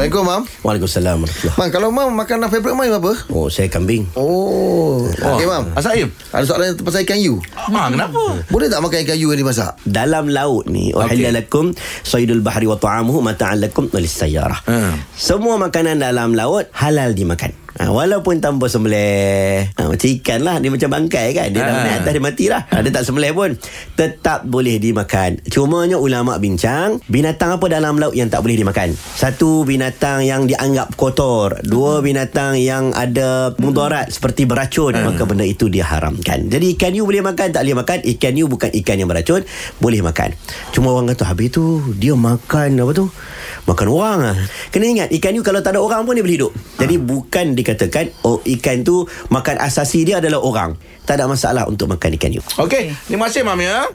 Assalamualaikum, Mam. Waalaikumsalam warahmatullahi Mam, kalau Mam makanan favourite Mam apa? Oh, saya kambing. Oh. Okey, Mam. Asaim. Ada soalan pasal ikan you. Ah, kenapa? Boleh tak makan ikan you yang dimasak? Dalam laut ni uhilla lakum saydul bahri wa ta'amuhu mata'an lakum walis sayyarah. Hmm. Semua makanan dalam laut halal dimakan. Ha, walaupun tanpa sembelih. Ha, Macam ikan lah Dia macam bangkai kan. Dia dah Ha. naik atas dia mati lah ha, Dia tak sembelih pun. Tetap boleh dimakan. Cumanya ulama' bincang Binatang apa dalam laut yang tak boleh dimakan? Satu binatang yang dianggap kotor. Dua binatang yang ada mudarat Seperti beracun Maka benda itu diharamkan. Jadi ikan you boleh makan Tak boleh makan Ikan you bukan ikan yang beracun Boleh makan. Cuma orang kata Habis tu Dia makan apa tu Makan orang lah. Kena ingat Ikan you kalau tak ada orang pun Dia boleh hidup. Jadi bukan dikatakan Oh ikan tu Makan asasi dia adalah orang. Tak ada masalah untuk makan ikan you. Okey, terima kasih Mam ya.